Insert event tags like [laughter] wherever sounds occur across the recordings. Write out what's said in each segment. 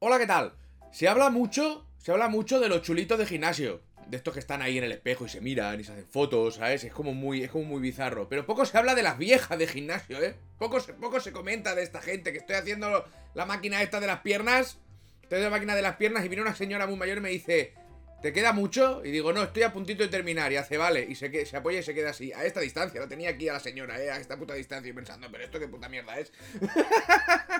Hola, ¿qué tal? Se habla mucho, se habla mucho de los chulitos de gimnasio. De estos que están ahí en el espejo y se miran y se hacen fotos, ¿sabes? Es como muy, es como muy bizarro. Pero poco se habla de las viejas de gimnasio, ¿eh? Poco se, poco se comenta de esta gente que estoy haciendo la máquina esta de las piernas. Estoy haciendo la máquina de las piernas y viene una señora muy mayor y me dice, ¿te queda mucho? Y digo, no, estoy a puntito de terminar. Y hace, vale. Y se, se apoya y se queda así. A esta distancia. La tenía aquí a la señora, ¿eh? A esta puta distancia. Y pensando, pero esto qué puta mierda es. [laughs]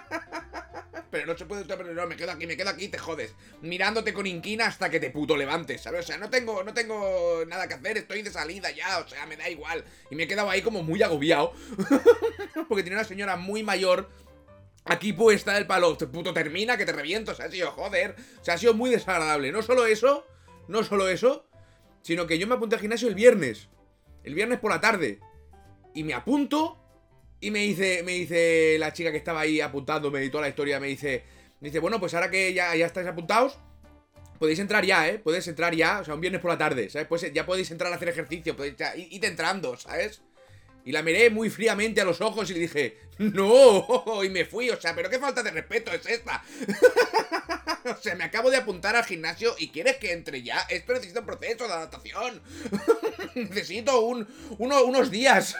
Pero no se puede pero no, me quedo aquí, me quedo aquí te jodes. Mirándote con inquina hasta que te puto levantes, ¿sabes? O sea, no tengo, no tengo nada que hacer, estoy de salida ya, o sea, me da igual. Y me he quedado ahí como muy agobiado. [laughs] Porque tiene una señora muy mayor aquí puesta el palo. Te puto termina, que te reviento. O sea, ha sido joder. O sea, ha sido muy desagradable. No solo eso, no solo eso, sino que yo me apunté al gimnasio el viernes. El viernes por la tarde. Y me apunto. Y me dice, me dice la chica que estaba ahí apuntándome y toda la historia, me dice, me dice, bueno, pues ahora que ya, ya estáis apuntados, podéis entrar ya, ¿eh? Podéis entrar ya, o sea, un viernes por la tarde, ¿sabes? Pues ya podéis entrar a hacer ejercicio, podéis ya, id entrando, ¿sabes? Y la miré muy fríamente a los ojos y le dije, no, [laughs] y me fui, o sea, pero qué falta de respeto es esta. [laughs] o sea, me acabo de apuntar al gimnasio y quieres que entre ya. Esto necesita un proceso de adaptación. [laughs] Necesito un, uno- unos días.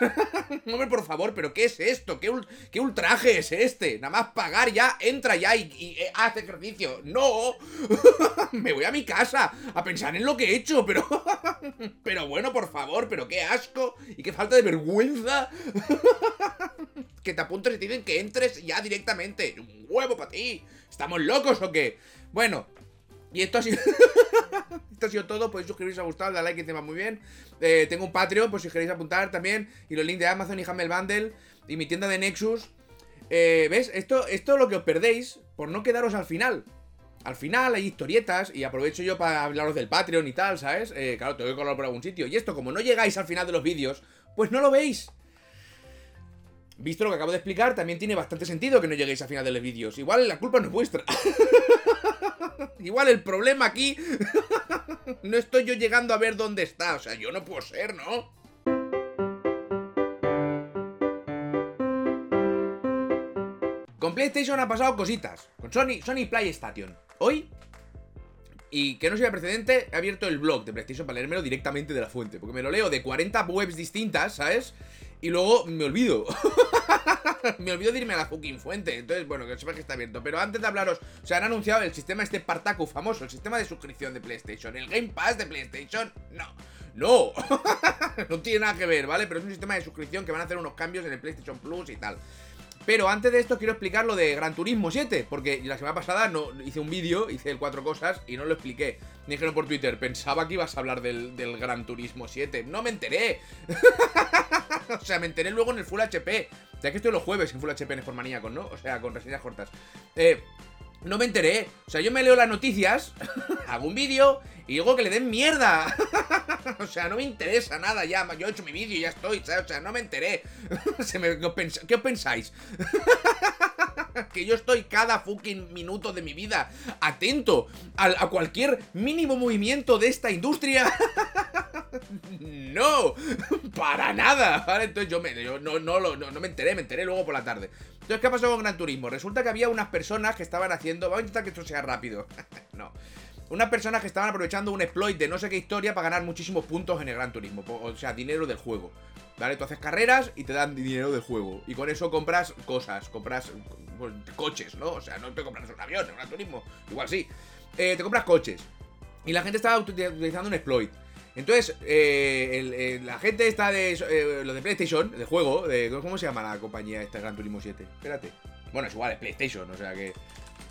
Hombre, por favor, pero ¿qué es esto? ¿Qué, qué ultraje es este? Nada más pagar ya, entra ya y, y, eh, haz ejercicio. No, me voy a mi casa a pensar en lo que he hecho, pero... pero bueno, por favor, pero qué asco y qué falta de vergüenza. [laughs] que te apuntes y dicen que entres ya directamente. Un huevo para ti. ¿Estamos locos o qué? Bueno, y esto ha sido... [laughs] todo. Podéis suscribiros si os ha gustado, darle like que te va muy bien. Eh, tengo un Patreon, por si queréis apuntar también. Y los links de Amazon y Humble Bundle. Y mi tienda de Nexus. Eh, ¿Ves? Esto, esto es lo que os perdéis por no quedaros al final. Al final hay historietas y aprovecho yo para hablaros del Patreon y tal, ¿sabes? Eh, claro, tengo que colarlo por algún sitio. Y esto, como no llegáis al final de los vídeos, pues no lo veis. Visto lo que acabo de explicar, también tiene bastante sentido que no lleguéis al final de los vídeos. Igual la culpa no es vuestra. [laughs] Igual el problema aquí [laughs] no estoy yo llegando a ver dónde está. O sea, yo no puedo ser, ¿no? Con PlayStation ha pasado cositas. Con Sony, Sony PlayStation. Hoy, y que no sea precedente, he abierto el blog de PlayStation para leérmelo directamente de la fuente. Porque me lo leo de 40 webs distintas, ¿sabes? Y luego me olvido. [laughs] me olvido de irme a la fucking fuente. Entonces, bueno, que sepas que está abierto. Pero antes de hablaros, o sea, han anunciado el sistema este Partaku famoso, el sistema de suscripción de PlayStation. El Game Pass de PlayStation, no. No, [laughs] no tiene nada que ver, ¿vale? Pero es un sistema de suscripción que van a hacer unos cambios en el PlayStation Plus y tal. Pero antes de esto quiero explicar lo de Gran Turismo 7, porque la semana pasada no hice un vídeo, hice el cuatro cosas y no lo expliqué. Me dijeron por Twitter, pensaba que ibas a hablar del, del Gran Turismo 7. No me enteré. [laughs] o sea, me enteré luego en el Full HP. Ya que estoy los jueves en Full HP en Maníacos, ¿no? O sea, con reseñas cortas. Eh, no me enteré. O sea, yo me leo las noticias, [laughs] hago un vídeo y digo que le den mierda. [laughs] o sea, no me interesa nada ya. Yo he hecho mi vídeo y ya estoy, ¿sabes? O sea, no me enteré. [laughs] ¿qué, os pens- ¿Qué os pensáis? que yo estoy cada fucking minuto de mi vida atento a, cualquier mínimo movimiento de esta industria. no, para nada, ¿vale? Entonces yo, me, no, no me enteré, me enteré luego por la tarde. Entonces, ¿qué pasado con Gran Turismo? Resulta que había unas personas que estaban haciendo... Vamos a intentar que esto sea rápido. [laughs] no. Unas personas que estaban aprovechando un exploit de no sé qué historia para ganar muchísimos puntos en el Gran Turismo. O sea, dinero del juego. ¿Vale? Tú haces carreras y te dan dinero del juego. Y con eso compras cosas, compras pues, coches, ¿no? O sea, no te compras un avión un Gran Turismo. Igual sí. Eh, te compras coches. Y la gente estaba uti- utilizando un exploit. Entonces, eh, la gente está de eh, lo de PlayStation, de juego, de, ¿cómo se llama la compañía esta Gran Turismo 7? Espérate. Bueno, es igual, es PlayStation, o sea que.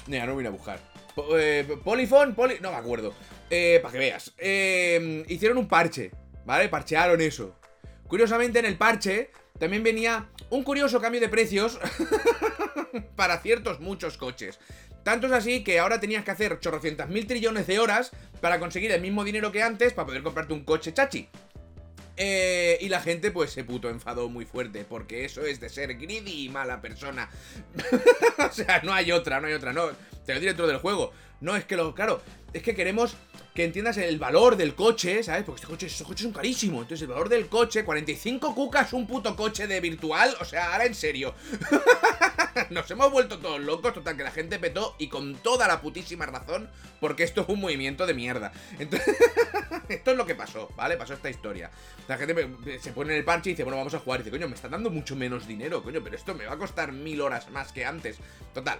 Mira, no vine a buscar. Po- eh, Polyphone, Poly- no me acuerdo. Eh, para que veas. Eh, hicieron un parche, ¿vale? Parchearon eso. Curiosamente, en el parche también venía un curioso cambio de precios [laughs] para ciertos muchos coches. Tanto es así que ahora tenías que hacer chorrocientas mil trillones de horas para conseguir el mismo dinero que antes para poder comprarte un coche chachi. Eh, y la gente pues se puto enfadó muy fuerte porque eso es de ser greedy y mala persona. [laughs] o sea, no hay otra, no hay otra, no. Te dentro del juego. No, es que lo, claro, es que queremos que entiendas el valor del coche, ¿sabes? Porque este coche, estos coches son carísimos. Entonces, el valor del coche, 45 cucas un puto coche de virtual. O sea, ahora en serio. [laughs] Nos hemos vuelto todos locos, total, que la gente petó y con toda la putísima razón, porque esto es un movimiento de mierda. Entonces, [laughs] esto es lo que pasó, ¿vale? Pasó esta historia. La gente se pone en el parche y dice, bueno, vamos a jugar. Y dice, coño, me está dando mucho menos dinero, coño, pero esto me va a costar mil horas más que antes. Total.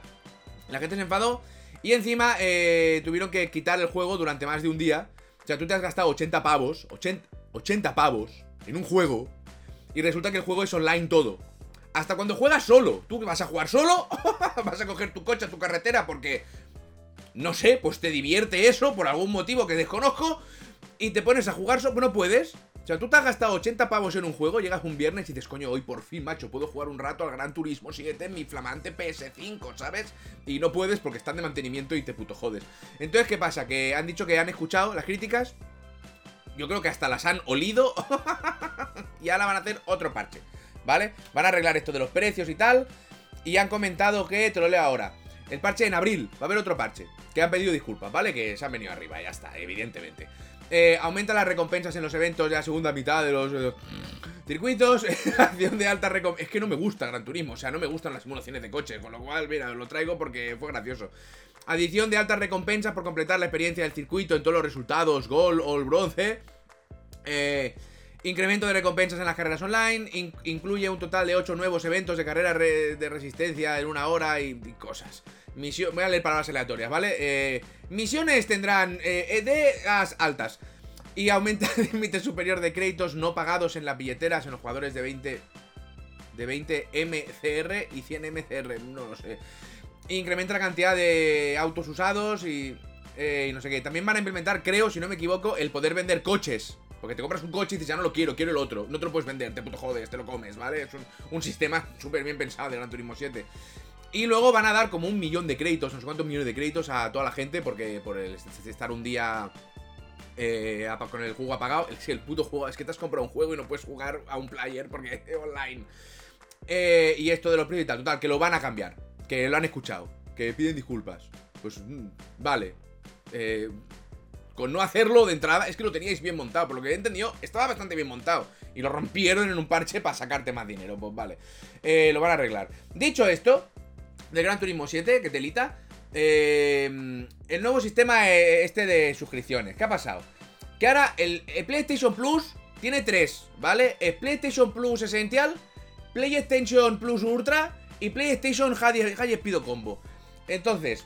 La gente se enfadó y encima eh, tuvieron que quitar el juego durante más de un día. O sea, tú te has gastado 80 pavos, 80, 80 pavos en un juego y resulta que el juego es online todo. Hasta cuando juegas solo. ¿Tú vas a jugar solo? [laughs] ¿Vas a coger tu coche tu carretera porque... No sé, pues te divierte eso por algún motivo que desconozco y te pones a jugar solo, no puedes. O sea, tú te has gastado 80 pavos en un juego, llegas un viernes y dices, coño, hoy por fin, macho, puedo jugar un rato al Gran Turismo 7 en mi flamante PS5, ¿sabes? Y no puedes porque están de mantenimiento y te puto jodes. Entonces, ¿qué pasa? Que han dicho que han escuchado las críticas, yo creo que hasta las han olido [laughs] y ahora van a hacer otro parche, ¿vale? Van a arreglar esto de los precios y tal. Y han comentado que, te lo leo ahora, el parche en abril, va a haber otro parche. Que han pedido disculpas, ¿vale? Que se han venido arriba, ya está, evidentemente. Eh, aumenta las recompensas en los eventos de la segunda mitad de los eh, circuitos. [laughs] acción de alta recompensa. Es que no me gusta Gran Turismo, o sea, no me gustan las simulaciones de coche, con lo cual, mira, lo traigo porque fue gracioso. Adición de altas recompensas por completar la experiencia del circuito en todos los resultados, gol o bronce. Eh, incremento de recompensas en las carreras online. incluye un total de 8 nuevos eventos de carrera de resistencia en una hora y, cosas. Voy a leer palabras aleatorias, ¿vale? Eh, misiones tendrán eh, las altas. Y aumenta el [laughs] límite superior de créditos no pagados en las billeteras en los jugadores de 20 de 20 MCR y 100 MCR, no lo sé. Incrementa la cantidad de autos usados y, eh, y no sé qué. También van a implementar, creo, si no me equivoco, el poder vender coches. Porque te compras un coche y dices, ya no lo quiero, quiero el otro. No te lo puedes vender, te puto jodes, te lo comes, ¿vale? Es un, sistema súper bien pensado de Gran Turismo 7. Y luego van a dar como un millón de créditos, no sé cuántos millones de créditos a toda la gente, porque por el estar un día eh, con el juego apagado. Es el puto juego, es que te has comprado un juego y no puedes jugar a un player porque es online. Eh, y esto de los precios y tal, total, que lo van a cambiar que lo han escuchado, que piden disculpas. Pues mm, vale. Eh, con no hacerlo de entrada, es que lo teníais bien montado. Por lo que he entendido, estaba bastante bien montado. Y lo rompieron en un parche para sacarte más dinero. Pues vale. Eh, lo van a arreglar. Dicho esto, del Gran Turismo 7, que telita. Eh, el nuevo sistema este de suscripciones. ¿Qué ha pasado? Que ahora el, PlayStation Plus tiene tres, ¿vale? El PlayStation Plus Essential, PlayStation Plus Ultra y PlayStation High Speed Combo. Entonces,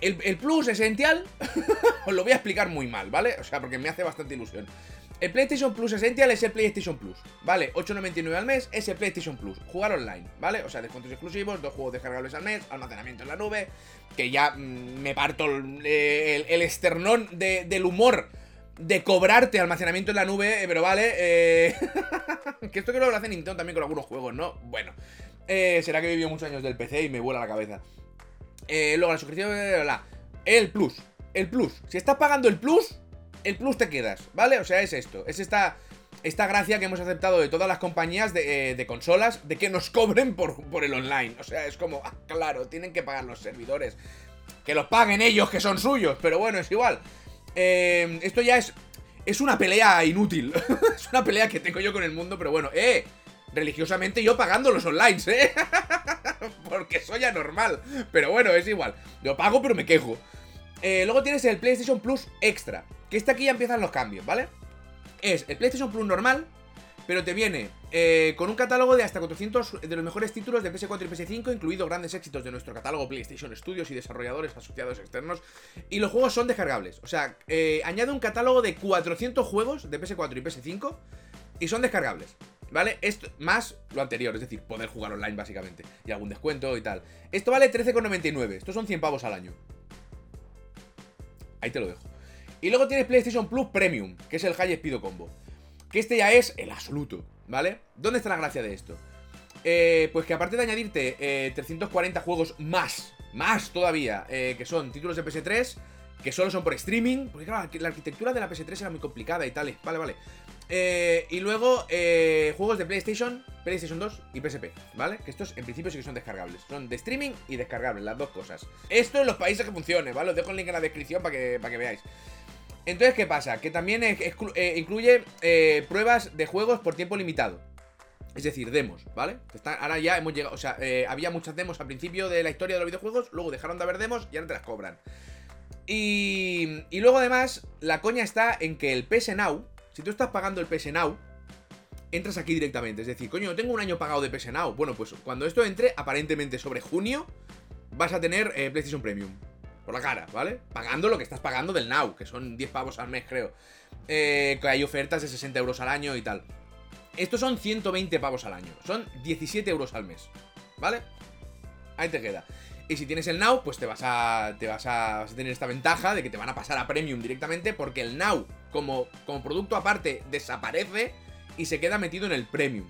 el, Plus Essential [laughs] os lo voy a explicar muy mal, ¿vale? O sea, porque me hace bastante ilusión. El PlayStation Plus Essential es el PlayStation Plus, ¿vale? 8.99 al mes es el PlayStation Plus. Jugar online, ¿vale? O sea, descuentos exclusivos, dos juegos descargables al mes, almacenamiento en la nube, que ya mm, me parto el, esternón del humor de cobrarte almacenamiento en la nube, eh, pero vale. Eh... [laughs] que esto creo que lo hace Nintendo también con algunos juegos, ¿no? Bueno, eh, será que he vivido muchos años del PC y me vuela la cabeza. Eh, luego la suscripción, el plus. El plus. Si estás pagando el plus, el plus te quedas, ¿vale? O sea, es esto. Es esta, esta gracia que hemos aceptado de todas las compañías de, eh, consolas de que nos cobren por, por, el online. O sea, es como, ah, claro, tienen que pagar los servidores. Que los paguen ellos, que son suyos. Pero bueno, es igual. esto ya es. Es una pelea inútil. [laughs] es una pelea que tengo yo con el mundo, pero bueno, ¡eh! religiosamente yo pagando los online, ¿eh? [laughs] Porque soy anormal. Pero bueno, es igual. Yo pago, pero me quejo. Eh, luego tienes el PlayStation Plus Extra. Que está aquí ya empiezan los cambios, ¿vale? Es el PlayStation Plus normal, pero te viene eh, con un catálogo de hasta 400 de los mejores títulos de PS4 y PS5, incluidos grandes éxitos de nuestro catálogo PlayStation Studios y desarrolladores asociados externos. Y los juegos son descargables. O sea, eh, añade un catálogo de 400 juegos de PS4 y PS5 y son descargables. ¿Vale? Esto, más lo anterior, es decir, poder jugar online básicamente. Y algún descuento y tal. Esto vale 13,99. Estos son 100 pavos al año. Ahí te lo dejo. Y luego tienes PlayStation Plus Premium, que es el High Speed Combo. Que este ya es el absoluto, ¿vale? ¿Dónde está la gracia de esto? Eh, pues que aparte de añadirte 340 eh, juegos más, más todavía, eh, que son títulos de PS3, que solo son por streaming, porque claro, la arquitectura de la PS3 era muy complicada y tal, vale, vale. Eh, y luego, eh, juegos de PlayStation, PlayStation 2 y PSP, ¿vale? Que estos en principio sí que son descargables. Son de streaming y descargables, las dos cosas. Esto en los países que funcione, ¿vale? Os dejo el link en la descripción para que, para que veáis. Entonces, ¿qué pasa? Que también eh, incluye pruebas de juegos por tiempo limitado. Es decir, demos, ¿vale? ahora ya hemos llegado, o sea, eh, había muchas demos al principio de la historia de los videojuegos, luego dejaron de haber demos y ahora te las cobran. Y, y luego además, la coña está en que el PS Now, si tú estás pagando el PS Now, entras aquí directamente. Es decir, coño, tengo un año pagado de PS Now. Bueno, pues cuando esto entre, aparentemente sobre junio, vas a tener eh, PlayStation Premium. Por la cara, ¿vale? Pagando lo que estás pagando del Now, que son 10 pavos al mes, creo. Eh, que hay ofertas de 60 euros al año y tal. Estos son 120 pavos al año. Son 17 euros al mes. ¿Vale? Ahí te queda. Y si tienes el Now, pues te vas a, te vas a, tener esta ventaja de que te van a pasar a Premium directamente porque el Now, como, como producto aparte, desaparece y se queda metido en el Premium.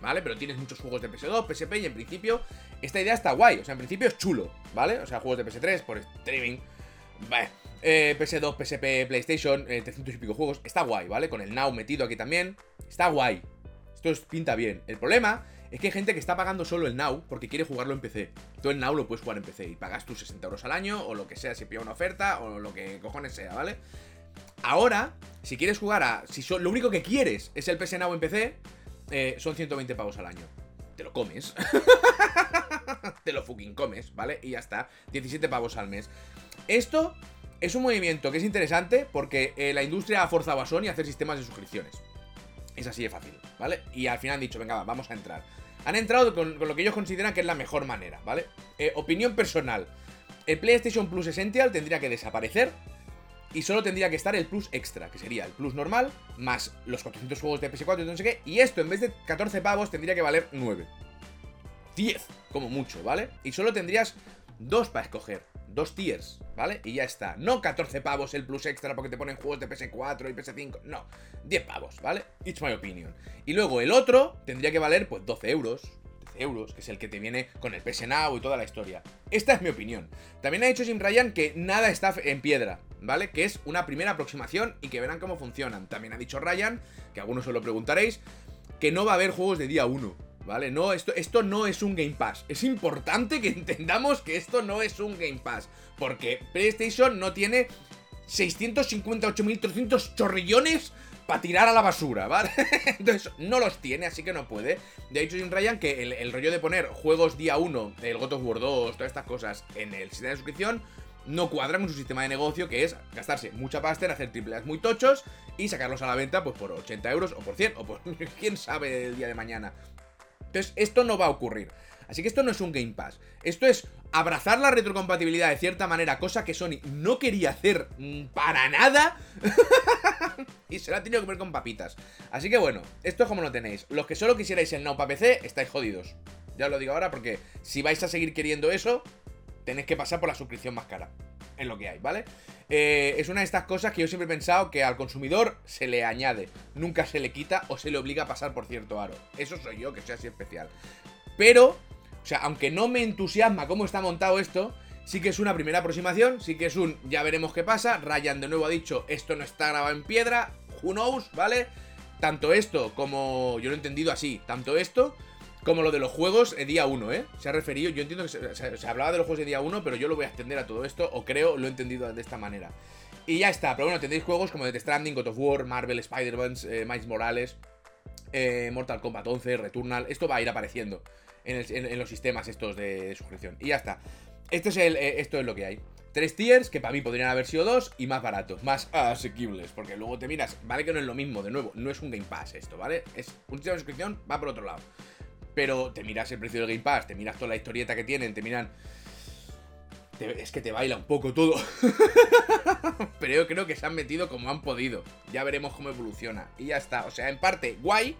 ¿Vale? Pero tienes muchos juegos de PS2, PSP y en principio esta idea está guay. O sea, en principio es chulo, ¿vale? O sea, juegos de PS3 por streaming. Vale. Eh, PS2, PSP, PlayStation, 300 eh, y pico juegos. Está guay, ¿vale? Con el Now metido aquí también. Está guay. Esto pinta bien. El problema es que hay gente que está pagando solo el Now porque quiere jugarlo en PC. Tú el Now lo puedes jugar en PC y pagas tus 60 euros al año o lo que sea, si pilla una oferta o lo que cojones sea, ¿vale? Ahora, si quieres jugar a. Si lo único que quieres es el PS Now en PC, eh, son 120 pavos al año. Te lo comes. [laughs] te lo fucking comes, ¿vale? Y ya está. 17 pavos al mes. Esto es un movimiento que es interesante porque eh, la industria ha forzado a Sony a hacer sistemas de suscripciones. Es así de fácil, ¿vale? Y al final han dicho, venga, vamos a entrar. Han entrado con, lo que ellos consideran que es la mejor manera, ¿vale? Eh, opinión personal. El PlayStation Plus Essential tendría que desaparecer y solo tendría que estar el Plus Extra, que sería el Plus normal, más los 400 juegos de PS4 y no sé qué. Y esto, en vez de 14 pavos, tendría que valer 9. 10, como mucho, ¿vale? Y solo tendrías dos para escoger dos tiers, ¿vale? Y ya está. No 14 pavos el plus extra porque te ponen juegos de PS4 y PS5. No, 10 pavos, ¿vale? It's my opinion. Y luego el otro tendría que valer pues 12 euros. 13 euros, que es el que te viene con el PS Now y toda la historia. Esta es mi opinión. También ha dicho Jim Ryan que nada está en piedra, ¿vale? Que es una primera aproximación y que verán cómo funcionan. También ha dicho Ryan, que algunos se lo preguntaréis, que no va a haber juegos de día 1. ¿Vale? No, esto, esto no es un Game Pass. Es importante que [laughs] entendamos que esto no es un Game Pass. Porque PlayStation no tiene 658.300 chorrillones para tirar a la basura, ¿vale? [laughs] Entonces, no los tiene, así que no puede. De hecho, Jim Ryan, que el, rollo de poner juegos día 1, el God of War 2, todas estas cosas en el sistema de suscripción, no cuadra con su sistema de negocio, que es gastarse mucha pasta en hacer triples muy tochos y sacarlos a la venta pues por 80 euros o por 100 o por [laughs] quién sabe el día de mañana. Entonces, esto no va a ocurrir. Así que esto no es un Game Pass. Esto es abrazar la retrocompatibilidad de cierta manera, cosa que Sony no quería hacer mm, para nada. [laughs] y se la ha tenido que comer con papitas. Así que bueno, esto es como lo tenéis. Los que solo quisierais el Now para PC, estáis jodidos. Ya os lo digo ahora porque si vais a seguir queriendo eso, tenéis que pasar por la suscripción más cara. Es lo que hay, ¿vale? Eh, es una de estas cosas que yo siempre he pensado que al consumidor se le añade, nunca se le quita o se le obliga a pasar por cierto aro. Eso soy yo, que soy así especial. Pero, o sea, aunque no me entusiasma cómo está montado esto, sí que es una primera aproximación, sí que es un ya veremos qué pasa. Ryan de nuevo ha dicho, esto no está grabado en piedra, who knows, ¿vale? Tanto esto como yo lo he entendido así, tanto esto como lo de los juegos eh, día 1, ¿eh? Se ha referido, yo entiendo que se, hablaba de los juegos de día 1, pero yo lo voy a extender a todo esto, o creo, lo he entendido de esta manera. Y ya está, pero bueno, tendréis juegos como The Stranding, God of War, Marvel, Spider-Man, eh, Miles Morales, eh, Mortal Kombat 11, Returnal, esto va a ir apareciendo en, los sistemas estos de suscripción. Y ya está. Esto es, el, esto es lo que hay. Tres tiers que para mí podrían haber sido dos y más baratos, más asequibles. Porque luego te miras, vale que no es lo mismo, de nuevo, no es un Game Pass esto, ¿vale? Es un sistema de suscripción, va por otro lado pero te miras el precio del Game Pass, te miras toda la historieta que tienen, te miran... es que te baila un poco todo. [laughs] pero yo creo que se han metido como han podido. Ya veremos cómo evoluciona. Y ya está. O sea, en parte guay.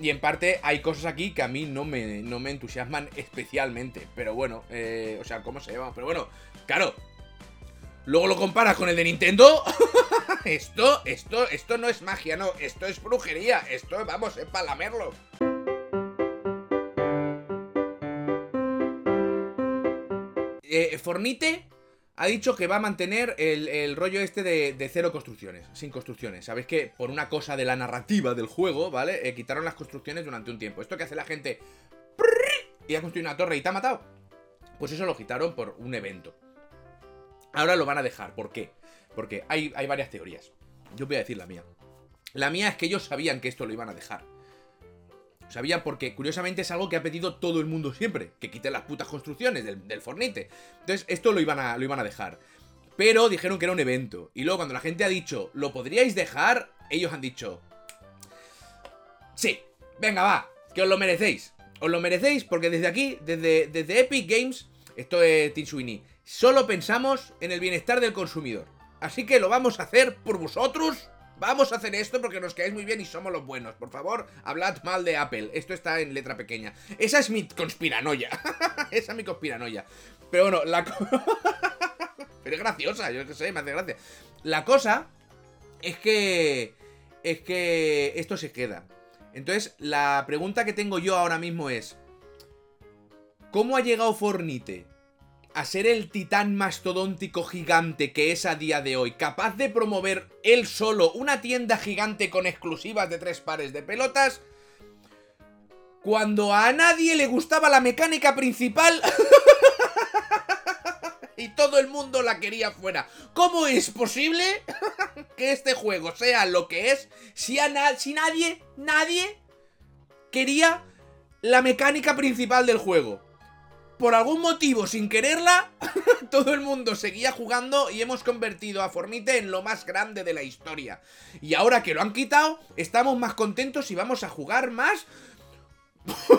Y en parte hay cosas aquí que a mí no me, no me entusiasman especialmente. Pero bueno, eh, o sea, ¿cómo se llama? Pero bueno, claro. Luego lo comparas con el de Nintendo. [laughs] esto, esto, esto no es magia, no. Esto es brujería. Esto, vamos, es para lamerlo. Eh, Fornite ha dicho que va a mantener el, rollo este de, cero construcciones, sin construcciones. Sabéis que por una cosa de la narrativa del juego, ¿vale? Eh, quitaron las construcciones durante un tiempo. Esto que hace la gente y ha construido una torre y te ha matado. Pues eso lo quitaron por un evento. Ahora lo van a dejar. ¿Por qué? Porque hay, hay varias teorías. Yo voy a decir la mía. La mía es que ellos sabían que esto lo iban a dejar. Sabían porque, curiosamente, es algo que ha pedido todo el mundo siempre, que quiten las putas construcciones del, Fornite. Entonces, esto lo iban, a, lo iban a dejar. Pero dijeron que era un evento. Y luego, cuando la gente ha dicho, ¿lo podríais dejar? Ellos han dicho, sí, venga, va, que os lo merecéis. Os lo merecéis porque desde aquí, desde, desde Epic Games, esto es Sweeney, solo pensamos en el bienestar del consumidor. Así que lo vamos a hacer por vosotros. Vamos a hacer esto porque nos caéis muy bien y somos los buenos. Por favor, hablad mal de Apple. Esto está en letra pequeña. Esa es mi conspiranoia. [laughs] Esa es mi conspiranoia. Pero bueno, la... [laughs] Pero es graciosa, yo qué sé, me hace gracia. La cosa es que... Es que esto se queda. Entonces, la pregunta que tengo yo ahora mismo es... ¿Cómo ha llegado Fornite a ser el titán mastodóntico gigante que es a día de hoy, capaz de promover él solo una tienda gigante con exclusivas de tres pares de pelotas, cuando a nadie le gustaba la mecánica principal [laughs] y todo el mundo la quería fuera. ¿Cómo es posible [laughs] que este juego sea lo que es si, a nadie, nadie quería la mecánica principal del juego? Por algún motivo, sin quererla, [laughs] todo el mundo seguía jugando y hemos convertido a Fornite en lo más grande de la historia. Y ahora que lo han quitado, estamos más contentos y vamos a jugar más. [laughs]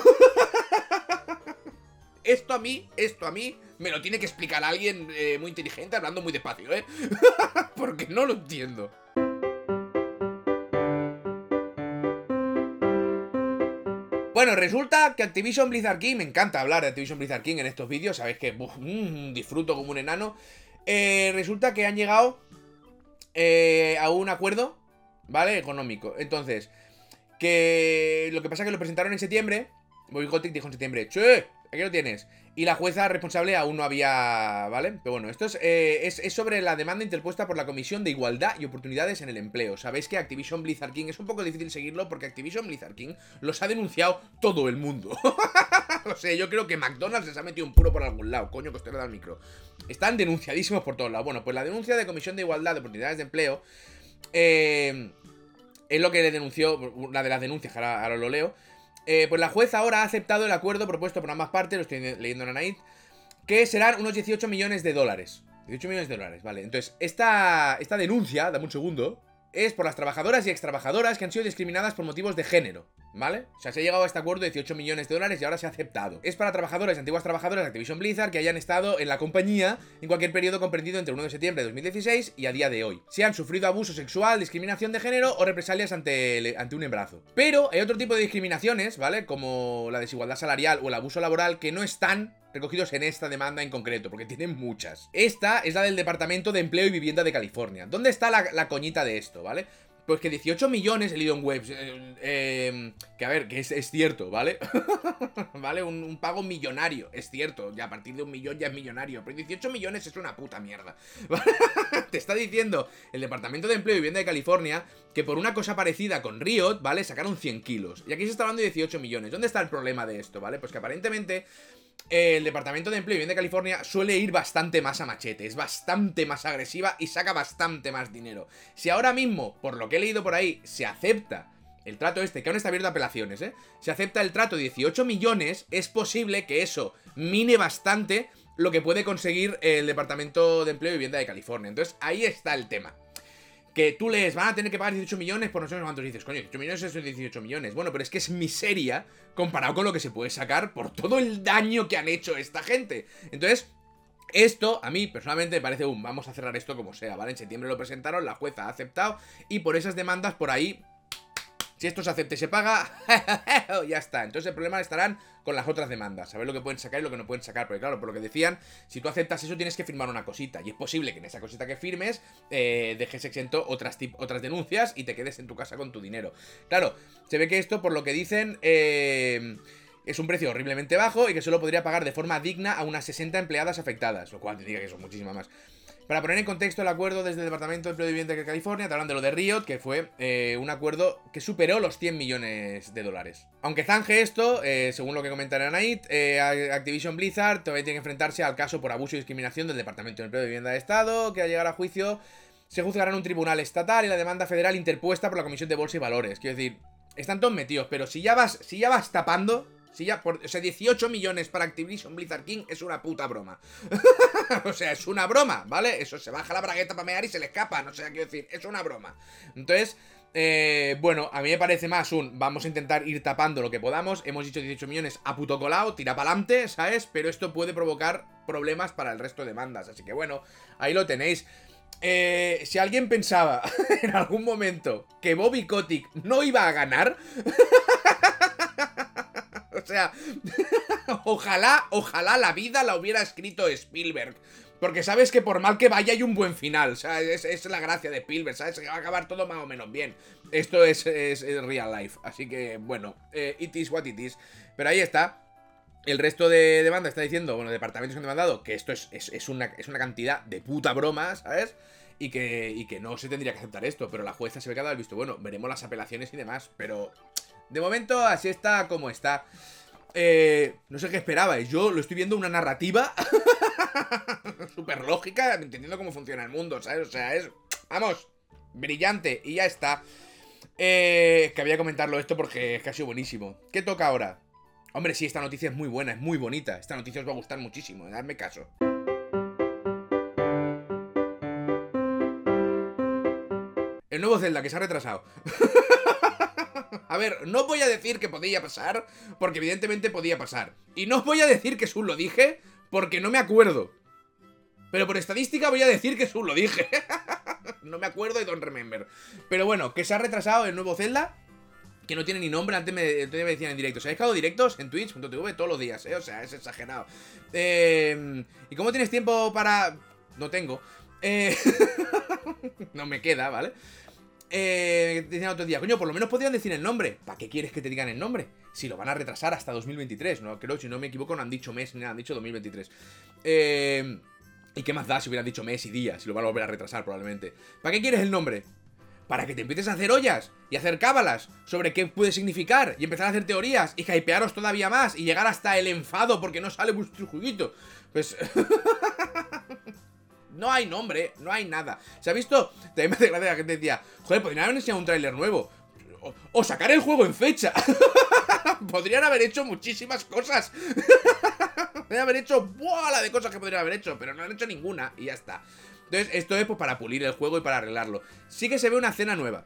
esto a mí, esto a mí, me lo tiene que explicar alguien eh, muy inteligente hablando muy despacio, ¿eh? [laughs] Porque no lo entiendo. Bueno, resulta que Activision Blizzard King, me encanta hablar de Activision Blizzard King en estos vídeos, sabéis que mm, disfruto como un enano. Eh, resulta que han llegado eh, a un acuerdo, ¿vale? Económico. Entonces, que lo que pasa es que lo presentaron en septiembre. Boycotting dijo en septiembre, che, aquí lo tienes. Y la jueza responsable aún no había, ¿vale? Pero bueno, esto eh, es, es, sobre la demanda interpuesta por la Comisión de Igualdad y Oportunidades en el Empleo. Sabéis que Activision Blizzard King es un poco difícil seguirlo porque Activision Blizzard King los ha denunciado todo el mundo. [laughs] o sea, yo creo que McDonald's les ha metido un puro por algún lado. Coño, que usted le da el micro. Están denunciadísimos por todos lados. Bueno, pues la denuncia de Comisión de Igualdad y Oportunidades de Empleo eh, es lo que le denunció, una de las denuncias, ahora lo leo. Eh, pues la jueza ahora ha aceptado el acuerdo propuesto por ambas partes, lo estoy leyendo en Anaid, que serán unos 18 millones de dólares. 18 millones de dólares, vale. Entonces, esta, esta denuncia, dame un segundo, es por las trabajadoras y extrabajadoras que han sido discriminadas por motivos de género, ¿vale? O sea, se ha llegado a este acuerdo de 18 millones de dólares y ahora se ha aceptado. Es para trabajadoras y antiguas trabajadoras de Activision Blizzard que hayan estado en la compañía en cualquier periodo comprendido entre 1 de septiembre de 2016 y a día de hoy. Si han sufrido abuso sexual, discriminación de género o represalias ante, ante un embarazo. Pero hay otro tipo de discriminaciones, ¿vale? Como la desigualdad salarial o el abuso laboral que no están recogidos en esta demanda en concreto, porque tienen muchas. Esta es la del Departamento de Empleo y Vivienda de California. ¿Dónde está la, la coñita de esto, vale? Pues que 18 millones he leído en webs. Eh, eh, que a ver, que es, es cierto, ¿vale? [laughs] ¿Vale? Un, un, pago millonario, es cierto. Ya a partir de un millón ya es millonario. Pero 18 millones es una puta mierda. [laughs] Te está diciendo el Departamento de Empleo y Vivienda de California que por una cosa parecida con Riot, ¿vale? Sacaron 100 kilos. Y aquí se está hablando de 18 millones. ¿Dónde está el problema de esto, ¿vale? Pues que aparentemente el Departamento de Empleo y Vivienda de California suele ir bastante más a machete, es bastante más agresiva y saca bastante más dinero. Si ahora mismo, por lo que he leído por ahí, se acepta el trato este, que aún está abierto a apelaciones, ¿eh? Se acepta el trato de 18 millones, es posible que eso mine bastante lo que puede conseguir el Departamento de Empleo y Vivienda de California. Entonces, ahí está el tema que tú lees, van a tener que pagar 18 millones por no sé cuántos dices, coño, 18 millones es 18 millones. Bueno, pero es que es miseria comparado con lo que se puede sacar por todo el daño que han hecho esta gente. Entonces, esto, a mí personalmente me parece un vamos a cerrar esto como sea, ¿vale? En septiembre lo presentaron, la jueza ha aceptado y por esas demandas por ahí si esto se acepta y se paga, [laughs] ya está. Entonces el problema estarán con las otras demandas. Saber lo que pueden sacar y lo que no pueden sacar. Porque claro, por lo que decían, si tú aceptas eso tienes que firmar una cosita. Y es posible que en esa cosita que firmes eh, dejes exento otras, otras denuncias y te quedes en tu casa con tu dinero. Claro, se ve que esto, por lo que dicen... Eh, es un precio horriblemente bajo y que solo podría pagar de forma digna a unas 60 empleadas afectadas, lo cual te que son muchísimas más. Para poner en contexto el acuerdo desde el Departamento de Empleo y Vivienda de California, te hablan de lo de Riot, que fue eh, un acuerdo que superó los 100 millones de dólares. Aunque zanje esto, eh, según lo que comentará Anaid, eh, Activision Blizzard todavía tiene que enfrentarse al caso por abuso y discriminación del Departamento de Empleo y Vivienda de Estado, que al llegar a juicio se juzgará en un tribunal estatal y la demanda federal interpuesta por la Comisión de Bolsa y Valores. Quiero decir, están todos metidos, pero si ya vas, si ya vas tapando, si ya por, o sea, 18 millones para Activision Blizzard King es una puta broma. [laughs] o sea, es una broma, ¿vale? Eso se baja la bragueta para mear y se le escapa, no sé qué decir, es una broma. Entonces, eh, bueno, a mí me parece más un vamos a intentar ir tapando lo que podamos. Hemos dicho 18 millones a puto colado, tira para adelante, ¿sabes? Pero esto puede provocar problemas para el resto de demandas. Así que bueno, ahí lo tenéis. Eh, si alguien pensaba [laughs] en algún momento que Bobby Kotick no iba a ganar, [laughs] [laughs] o sea, [laughs] ojalá, ojalá la vida la hubiera escrito Spielberg. Porque sabes que por mal que vaya hay un buen final. O sea, es, la gracia de Spielberg, ¿sabes? Que va a acabar todo más o menos bien. Esto es, real life. Así que, bueno, eh, it is what it is. Pero ahí está. El resto de demanda está diciendo, bueno, departamentos han demandado, que esto es, es, una, es cantidad de puta broma, ¿sabes? Y que, no se tendría que aceptar esto. Pero la jueza se ve que ha visto bueno. Veremos las apelaciones y demás. Pero de momento así está como está. Eh, no sé qué esperabais. Yo lo estoy viendo una narrativa [laughs] súper lógica, entendiendo cómo funciona el mundo, ¿sabes? O sea, es. Vamos, brillante y ya está. Eh, que había que comentarlo esto porque es que buenísimo. ¿Qué toca ahora? Hombre, sí, esta noticia es muy buena, es muy bonita. Esta noticia os va a gustar muchísimo, eh, dadme caso. El nuevo Zelda que se ha retrasado. [laughs] [laughs] A ver, no voy a decir que podía pasar, porque evidentemente podía pasar. Y no voy a decir que Sun lo dije, porque no me acuerdo. Pero por estadística voy a decir que Sun lo dije. [laughs] no me acuerdo y don't remember. Pero bueno, que se ha retrasado el nuevo Zelda. Que no tiene ni nombre, antes me, decían en directo. ¿Se ha dejado directos en Twitch.tv todos los días, eh? O sea, es exagerado. Eh, ¿Y cómo tienes tiempo para...? No tengo. Eh, [laughs] no me queda, ¿vale? Eh, decían otro día, coño, por lo menos podrían decir el nombre. ¿Para qué quieres que te digan el nombre? Si lo van a retrasar hasta 2023, ¿no? Creo, si no me equivoco, no han dicho mes ni nada, han dicho 2023. Eh, ¿Y qué más da si hubieran dicho mes y días? Si lo van a volver a retrasar, probablemente. ¿Para qué quieres el nombre? Para que te empieces a hacer ollas y hacer cábalas sobre qué puede significar y empezar a hacer teorías y hypearos todavía más y llegar hasta el enfado porque no sale vuestro juguito. Pues. [laughs] No hay nombre, no hay nada. ¿Se ha visto? También me hace gracia la gente decía, joder, podrían haber enseñado un tráiler nuevo. O, sacar el juego en fecha. [laughs] podrían haber hecho muchísimas cosas. [laughs] podrían haber hecho bola de cosas que podrían haber hecho, pero no han hecho ninguna y ya está. Entonces, esto es pues para pulir el juego y para arreglarlo. Sí que se ve una escena nueva.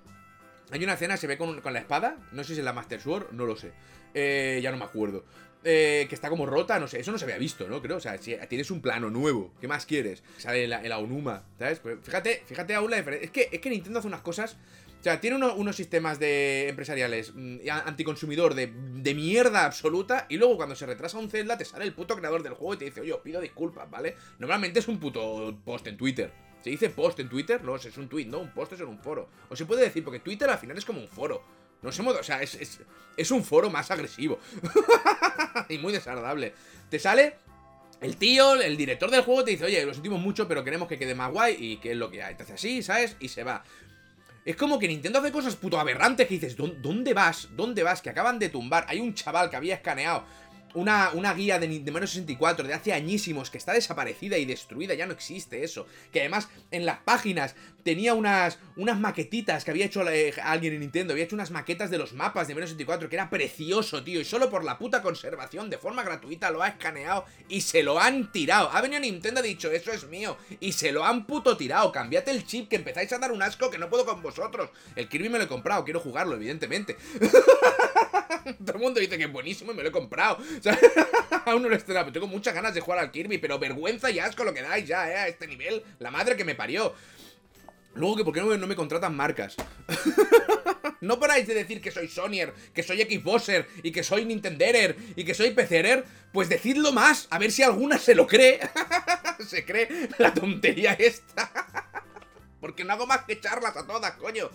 Hay una escena, se ve con, con la espada. No sé si es la Master Sword, no lo sé. Eh, ya no me acuerdo. Eh, que está como rota, no sé, eso no se había visto, ¿no? Creo, o sea, si tienes un plano nuevo, ¿qué más quieres? Sale el, Aonuma, ¿sabes? Pues fíjate, fíjate aún la diferencia. Es que, es que Nintendo hace unas cosas. O sea, tiene unos sistemas de empresariales mm, anticonsumidor de, de, mierda absoluta. Y luego cuando se retrasa un Zelda, te sale el puto creador del juego y te dice, oye, os pido disculpas, ¿vale? Normalmente es un puto post en Twitter. ¿Se dice post en Twitter? No, es un tweet, ¿no? Un post es en un foro. O se puede decir, porque Twitter al final es como un foro. No sé, o sea, es, es, un foro más agresivo. [laughs] y muy desagradable. Te sale el tío, el director del juego te dice, oye, lo sentimos mucho, pero queremos que quede más guay y que es lo que hay. Hace así, ¿sabes? Y se va. Es como que Nintendo hace cosas puto aberrantes que dices, ¿dónde vas? ¿Dónde vas? Que acaban de tumbar. Hay un chaval que había escaneado una, una guía de, Mario 64 de hace añísimos que está desaparecida y destruida, ya no existe eso. Que además en las páginas tenía unas, unas maquetitas que había hecho eh, alguien en Nintendo, había hecho unas maquetas de los mapas de Mario 64 que era precioso, tío, y solo por la puta conservación de forma gratuita lo ha escaneado y se lo han tirado. Ha venido Nintendo ha dicho, eso es mío, y se lo han puto tirado. Cambiate el chip que empezáis a dar un asco que no puedo con vosotros. El Kirby me lo he comprado, quiero jugarlo, evidentemente. [laughs] Todo el mundo dice que es buenísimo y me lo he comprado. [laughs] Aún no lo he estrenado. Tengo muchas ganas de jugar al Kirby, pero vergüenza y asco lo que dais ya, ¿eh? A este nivel. La madre que me parió. Luego que por qué no, me contratan marcas. [laughs] no paráis de decir que soy Sonyer, que soy Xboxer y que soy Nintenderer y que soy PCerer. Pues decidlo más, a ver si alguna se lo cree. [laughs] se cree la tontería esta. [laughs] Porque no hago más que charlas a todas, coño.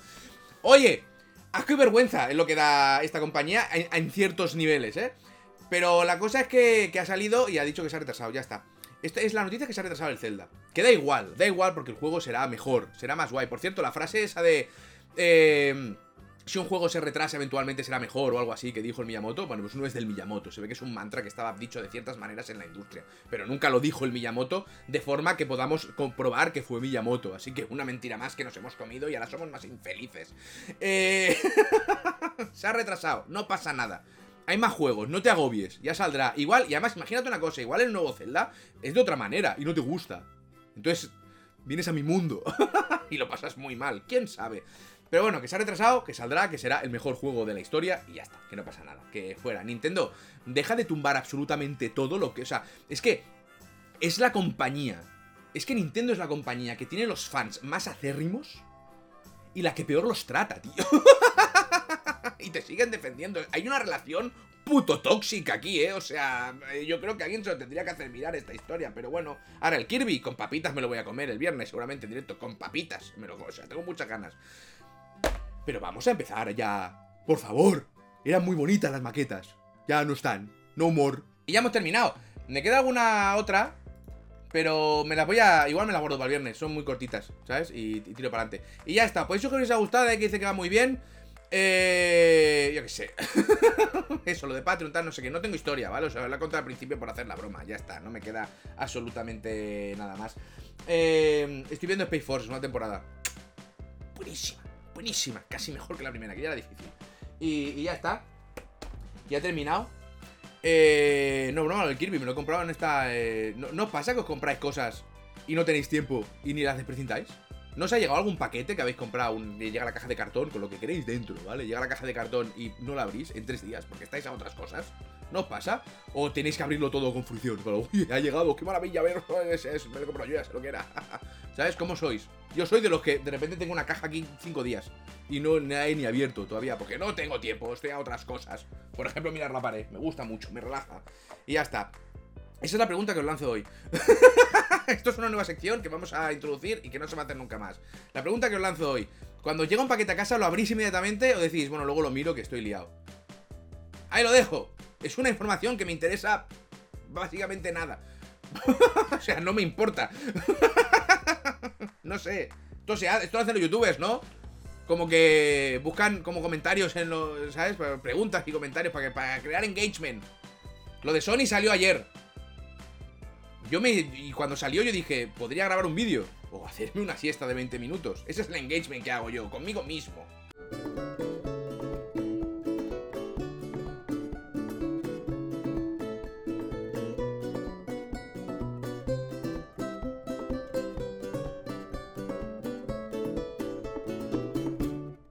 Oye, asco y vergüenza es lo que da esta compañía en, ciertos niveles, ¿eh? Pero la cosa es que, que ha salido y ha dicho que se ha retrasado, ya está. Esta es la noticia que se ha retrasado el Zelda. Que da igual, da igual porque el juego será mejor, será más guay. Por cierto, la frase esa de... Eh, si un juego se retrasa eventualmente será mejor o algo así que dijo el Miyamoto, bueno, pues no es del Miyamoto, se ve que es un mantra que estaba dicho de ciertas maneras en la industria, pero nunca lo dijo el Miyamoto de forma que podamos comprobar que fue Miyamoto, así que una mentira más que nos hemos comido y ahora somos más infelices. Eh... [laughs] Se ha retrasado, no pasa nada. Hay más juegos, no te agobies, ya saldrá. Igual, y además, imagínate una cosa, igual el nuevo Zelda es de otra manera y no te gusta. Entonces, vienes a mi mundo [laughs] y lo pasas muy mal, quién sabe. Pero bueno, que se ha retrasado, que saldrá, que será el mejor juego de la historia y ya está, que no pasa nada, que fuera. Nintendo, deja de tumbar absolutamente todo lo que... O sea, es que es la compañía, es que Nintendo es la compañía que tiene los fans más acérrimos y la que peor los trata, tío. [laughs] [laughs] y te siguen defendiendo. Hay una relación puto tóxica aquí, ¿eh? O sea, yo creo que alguien se lo tendría que hacer mirar esta historia. Pero bueno, ahora el Kirby con papitas me lo voy a comer el viernes, seguramente en directo, con papitas. Me lo, o sea, tengo muchas ganas. Pero vamos a empezar ya. Por favor. Eran muy bonitas las maquetas. Ya no están. No humor. Y ya hemos terminado. Me queda alguna otra. Pero me las voy a. Igual me las guardo para el viernes. Son muy cortitas, ¿sabes? Y, tiro para adelante. Y ya está. Pues eso que os ha gustado. que dice que va muy bien. Eh. [laughs] Eso, lo de Patreon, tal, no sé qué. No tengo historia, ¿vale? O sea, lo he contado al principio por hacer la broma. Ya está. No me queda absolutamente nada más. Eh, estoy viendo Space Force, una temporada. Buenísima buenísima, casi mejor que la primera, que ya era difícil. Y, ya está. Ya he terminado. Eh, no, no, el Kirby me lo he comprado en esta... Eh, ¿no, os pasa que os compráis cosas y no tenéis tiempo y ni las desprecintáis? ¿No os ha llegado algún paquete que habéis comprado? y llega la caja de cartón con lo que queréis dentro, ¿vale? Llega la caja de cartón y no la abrís en tres días porque estáis a otras cosas. ¿No pasa? ¿O tenéis que abrirlo todo con fruición? [laughs] uy, ha llegado, qué maravilla, ver, [laughs] me lo compro yo, ya sé lo que era. [laughs] ¿Sabes cómo sois? Yo soy de los que de repente tengo una caja aquí cinco días y no la he ni abierto todavía porque no tengo tiempo, estoy a otras cosas. Por ejemplo, mirar la pared, me gusta mucho, me relaja. Y ya está. Esa es la pregunta que os lanzo hoy. [laughs] Esto es una nueva sección que vamos a introducir y que no se va a hacer nunca más. La pregunta que os lanzo hoy. Cuando llega un paquete a casa, ¿lo abrís inmediatamente o decís, bueno, luego lo miro que estoy liado? Ahí lo dejo. Es una información que me interesa básicamente nada. [laughs] o sea, no me importa. [laughs] no sé. Esto, se esto lo hacen los youtubers, ¿no? Como que buscan como comentarios en los, ¿sabes? Preguntas y comentarios para, que, para crear engagement. Lo de Sony salió ayer. Yo me. Y cuando salió, yo dije, podría grabar un vídeo. O hacerme una siesta de 20 minutos. Ese es el engagement que hago yo, conmigo mismo.